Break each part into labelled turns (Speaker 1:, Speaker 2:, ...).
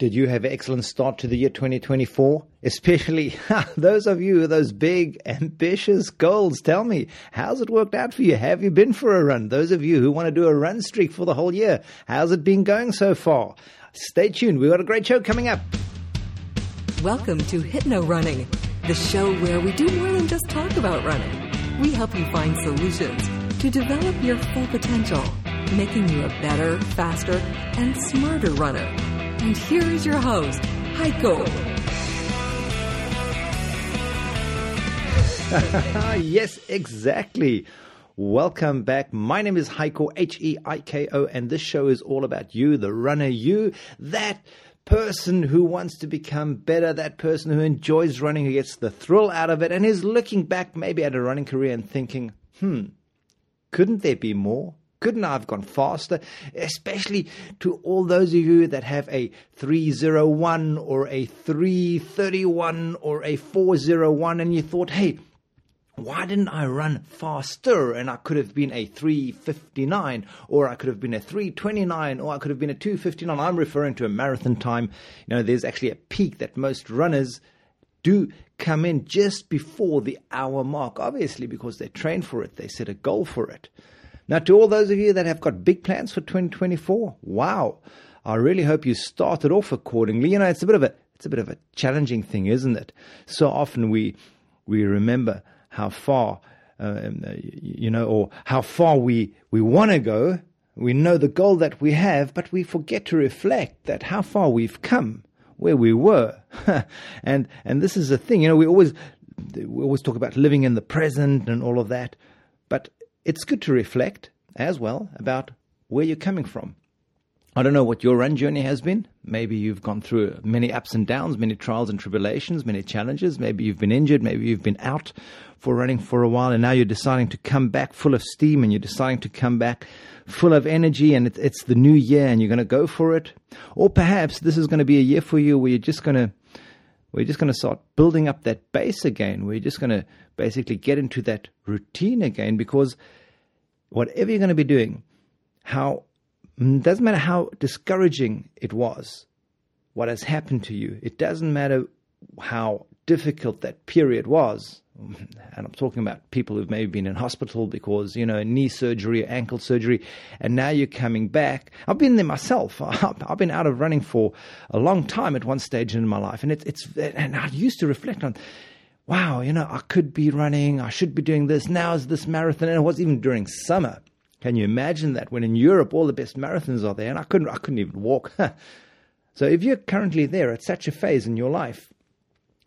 Speaker 1: Did you have an excellent start to the year 2024? Especially those of you with those big, ambitious goals. Tell me, how's it worked out for you? Have you been for a run? Those of you who want to do a run streak for the whole year, how's it been going so far? Stay tuned. We've got a great show coming up.
Speaker 2: Welcome to Hypno Running, the show where we do more than just talk about running. We help you find solutions to develop your full potential, making you a better, faster, and smarter runner. And here is your host, Heiko.
Speaker 1: yes, exactly. Welcome back. My name is Heiko, H E I K O, and this show is all about you, the runner, you, that person who wants to become better, that person who enjoys running, who gets the thrill out of it, and is looking back maybe at a running career and thinking, hmm, couldn't there be more? Couldn't I have gone faster? Especially to all those of you that have a 301 or a 331 or a 401 and you thought, hey, why didn't I run faster? And I could have been a 359, or I could have been a 329, or I could have been a 259. I'm referring to a marathon time. You know, there's actually a peak that most runners do come in just before the hour mark, obviously, because they train for it, they set a goal for it. Now, to all those of you that have got big plans for 2024, wow. I really hope you started off accordingly. You know, it's a bit of a it's a bit of a challenging thing, isn't it? So often we we remember how far uh, you know, or how far we we want to go. We know the goal that we have, but we forget to reflect that how far we've come, where we were, and and this is a thing. You know, we always we always talk about living in the present and all of that, but it's good to reflect as well about where you're coming from. I don't know what your run journey has been. Maybe you've gone through many ups and downs, many trials and tribulations, many challenges. Maybe you've been injured. Maybe you've been out for running for a while and now you're deciding to come back full of steam and you're deciding to come back full of energy and it's the new year and you're going to go for it. Or perhaps this is going to be a year for you where you're just going to we're just going to start building up that base again. We're just going to basically get into that routine again because whatever you're going to be doing, how mm, doesn't matter how discouraging it was, what has happened to you. It doesn't matter how difficult that period was. Mm, and I'm talking about people who've maybe been in hospital because, you know, knee surgery, ankle surgery, and now you're coming back. I've been there myself. I've been out of running for a long time at one stage in my life. And it's and I used to reflect on, wow, you know, I could be running, I should be doing this. Now is this marathon, and it was even during summer. Can you imagine that? When in Europe all the best marathons are there, and I couldn't, I couldn't even walk. so if you're currently there at such a phase in your life,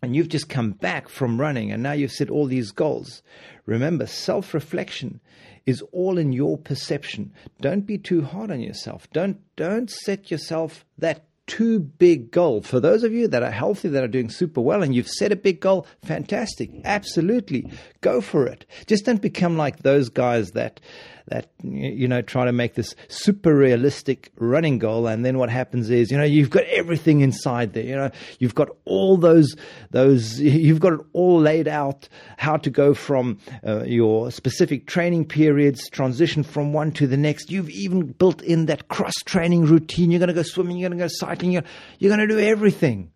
Speaker 1: and you've just come back from running, and now you've set all these goals, remember, self-reflection is all in your perception. Don't be too hard on yourself. Don't don't set yourself that too big goal. For those of you that are healthy, that are doing super well, and you've set a big goal, fantastic. Absolutely. Go for it. Just don't become like those guys that that you know try to make this super realistic running goal. And then what happens is you know you've got everything inside there. You know you've got all those those you've got it all laid out how to go from uh, your specific training periods transition from one to the next. You've even built in that cross training routine. You're going to go swimming you're going to go cycling you're, you're going to do everything.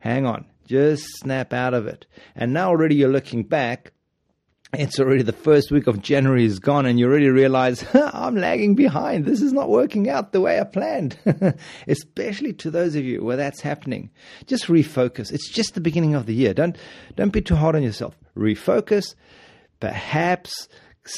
Speaker 1: Hang on just snap out of it. And now already you're looking back it's already the first week of January is gone, and you already realize I'm lagging behind. This is not working out the way I planned. Especially to those of you where that's happening, just refocus. It's just the beginning of the year. Don't don't be too hard on yourself. Refocus. Perhaps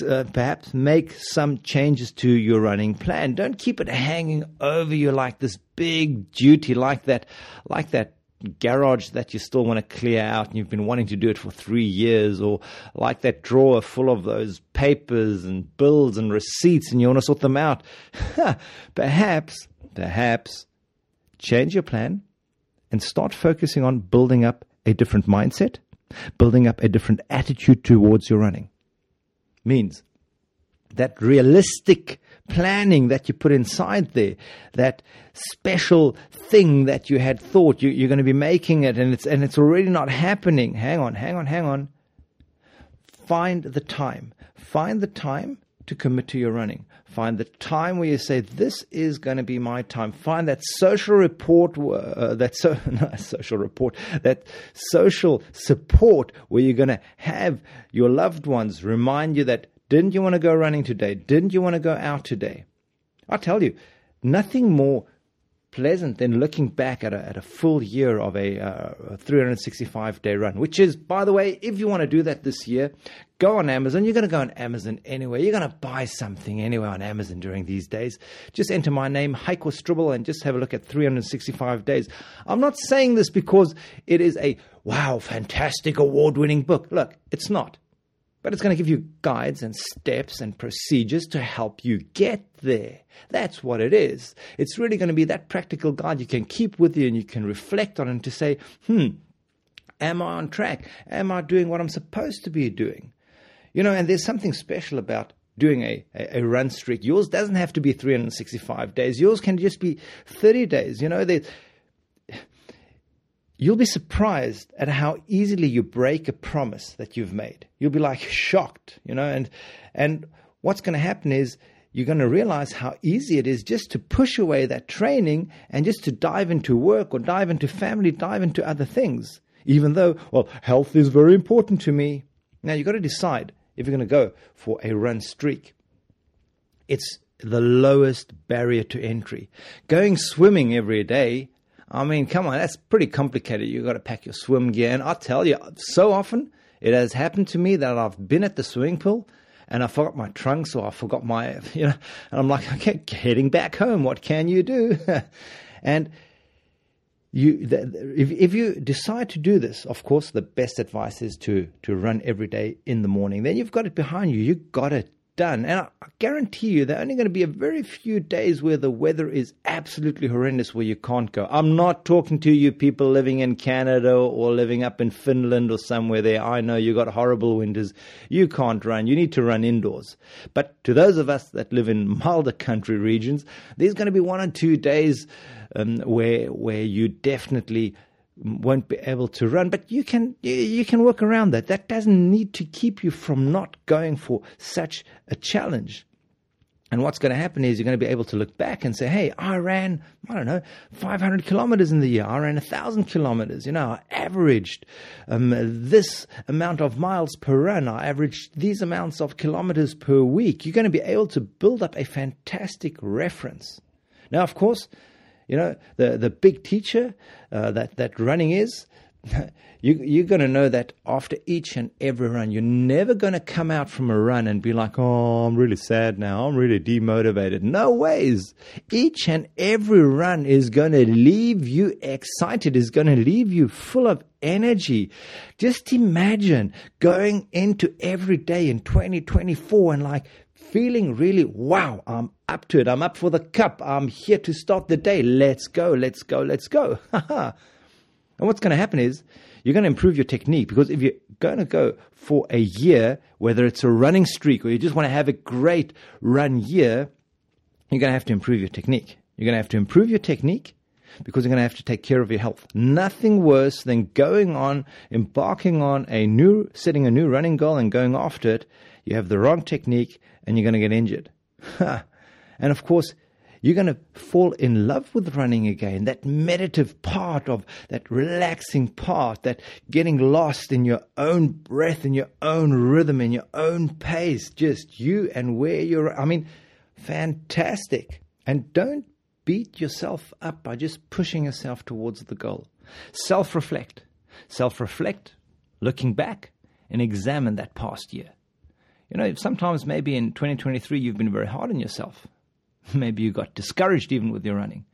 Speaker 1: uh, perhaps make some changes to your running plan. Don't keep it hanging over you like this big duty, like that, like that garage that you still want to clear out and you've been wanting to do it for three years, or like that drawer full of those papers and bills and receipts and you want to sort them out. perhaps, perhaps change your plan and start focusing on building up a different mindset, building up a different attitude towards your running. Means that realistic planning that you put inside there, that special thing that you had thought you, are going to be making it and it's, and it's already not happening. Hang on, hang on, hang on. Find the time. Find the time to commit to your running. Find the time where you say, This is going to be my time. Find that social report, uh, that so, social report, that social support where you're going to have your loved ones remind you that, Didn't you want to go running today? Didn't you want to go out today? I tell you, nothing more pleasant than looking back at a, at a full year of a, uh, a 365 day run, which is, by the way, if you want to do that this year, go on Amazon. You're going to go on Amazon anyway. You're going to buy something anyway on Amazon during these days. Just enter my name, Heiko Strubel, and just have a look at 365 days. I'm not saying this because it is a wow, fantastic award winning book. Look, it's not but it's going to give you guides and steps and procedures to help you get there. That's what it is. It's really going to be that practical guide you can keep with you and you can reflect on and to say, hmm, am I on track? Am I doing what I'm supposed to be doing? You know, and there's something special about doing a, a, a, run streak. Yours doesn't have to be 365 days. Yours can just be 30 days. You know, you'll be surprised at how easily you break a promise that you've made. You'll be like shocked, you know, and and what's going to happen is you're going to realize how easy it is just to push away that training and just to dive into work or dive into family, dive into other things. Even though, well, health is very important to me. Now you've got to decide if you're going to go for a run streak. It's the lowest barrier to entry. Going swimming every day I mean, come on, that's pretty complicated. You've got to pack your swim gear. And I tell you, so often it has happened to me that I've been at the swimming pool and I forgot my trunks or I forgot my, you know, and I'm like, okay, heading back home. What can you do? and you, if, if you decide to do this, of course, the best advice is to, to run every day in the morning. Then you've got it behind you. You've got it done. And I guarantee you, there are only going to be a very few days where the weather is absolutely horrendous where you can't go. I'm not talking to you people living in Canada or living up in Finland or somewhere there. I know you got horrible winters. You can't run. You need to run indoors. But to those of us that live in milder country regions, there's going to be one or two days um, where where you definitely won't be able to run, but you can you can work around that. That doesn't need to keep you from not going for such a challenge. And what's going to happen is you're going to be able to look back and say, hey, I ran, I don't know, 500 kilometers in the year. I ran 1,000 kilometers. You know, I averaged um, this amount of miles per run. I averaged these amounts of kilometers per week. You're going to be able to build up a fantastic reference. Now, of course, you know, the, the big teacher uh, that, that running is, you, you're going to know that after each and every run, you're never going to come out from a run and be like, oh, I'm really sad now. I'm really demotivated. No ways. Each and every run is going to leave you excited, is going to leave you full of energy. Just imagine going into every day in 2024 and like feeling really, wow, I'm up to it. I'm up for the cup. I'm here to start the day. Let's go, let's go, let's go. and what's going to happen is you're going to improve your technique because if you're going to go for a year, whether it's a running streak or you just want to have a great run year, you're going to have to improve your technique. You're going to have to improve your technique because you're going to have to take care of your health. Nothing worse than going on, embarking on a new, setting a new running goal and going after it. You have the wrong technique and you're going to get injured. and of course, you're going to fall in love with running again. That meditative part of that relaxing part, that getting lost in your own breath, in your own rhythm, in your own pace, just you and where you're. I mean, fantastic. And don't beat yourself up by just pushing yourself towards the goal. Self reflect. Self reflect, looking back, and examine that past year. You know, sometimes maybe in 2023 you've been very hard on yourself. Maybe you got discouraged even with your running.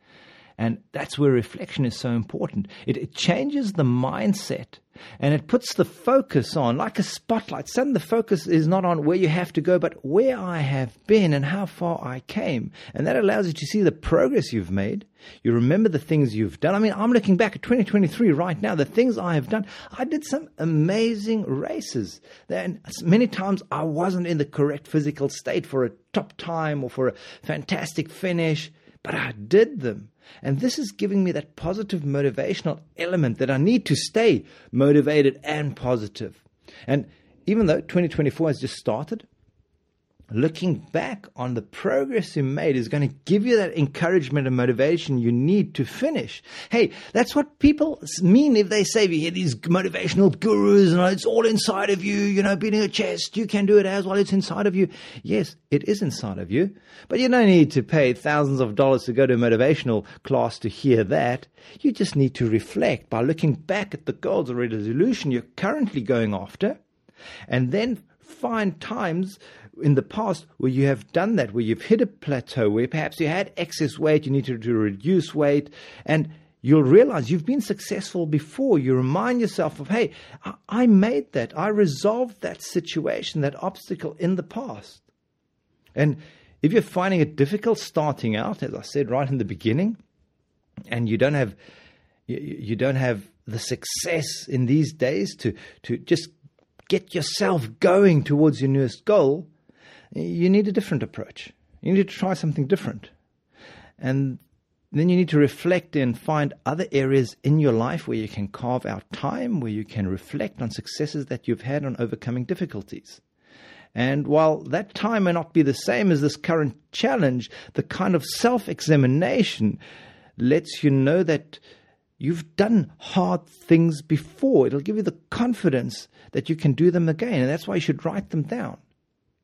Speaker 1: And that's where reflection is so important. It, it, changes the mindset and it puts the focus on, like a spotlight. Suddenly the focus is not on where you have to go, but where I have been and how far I came. And that allows you to see the progress you've made. You remember the things you've done. I mean, I'm looking back at 2023 right now, the things I have done. I did some amazing races. And many times I wasn't in the correct physical state for a top time or for a fantastic finish, but I did them. And this is giving me that positive motivational element that I need to stay motivated and positive. And even though 2024 has just started, looking back on the progress you made is going to give you that encouragement and motivation you need to finish. Hey, that's what people mean if they say you hear these motivational gurus and it's all inside of you, you know, beating your chest, you can do it as well, it's inside of you. Yes, it is inside of you, but you don't need to pay thousands of dollars to go to a motivational class to hear that. You just need to reflect by looking back at the goals or resolution you're currently going after and then find times in the past where you have done that, where you've hit a plateau, where perhaps you had excess weight, you need to, reduce weight, and you'll realize you've been successful before. You remind yourself of, hey, I, I made that. I resolved that situation, that obstacle in the past. And if you're finding it difficult starting out, as I said right in the beginning, and you don't have you, you don't have the success in these days to to just get yourself going towards your newest goal, you need a different approach. You need to try something different. And then you need to reflect and find other areas in your life where you can carve out time, where you can reflect on successes that you've had on overcoming difficulties. And while that time may not be the same as this current challenge, the kind of self examination lets you know that you've done hard things before. It'll give you the confidence that you can do them again. And that's why you should write them down.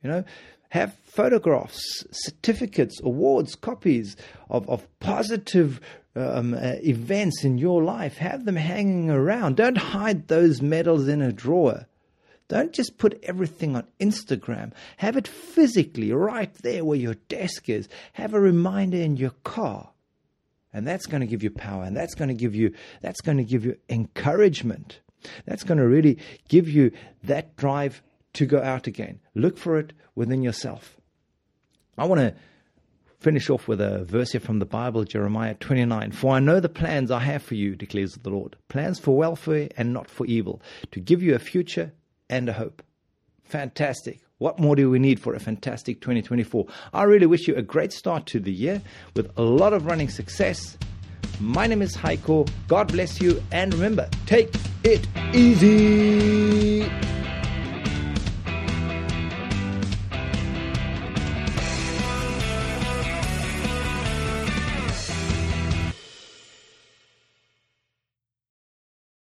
Speaker 1: You know, have photographs, certificates, awards, copies of, of positive um, uh, events in your life. Have them hanging around. Don't hide those medals in a drawer. Don't just put everything on Instagram. Have it physically right there where your desk is. Have a reminder in your car. And that's going to give you power and that's going to give you that's going to give you encouragement. That's going to really give you that drive to go out again. Look for it within yourself. I want to finish off with a verse here from the Bible, Jeremiah 29. For I know the plans I have for you, declares the Lord plans for welfare and not for evil, to give you a future and a hope. Fantastic. What more do we need for a fantastic 2024? I really wish you a great start to the year with a lot of running success. My name is Heiko. God bless you. And remember, take it easy.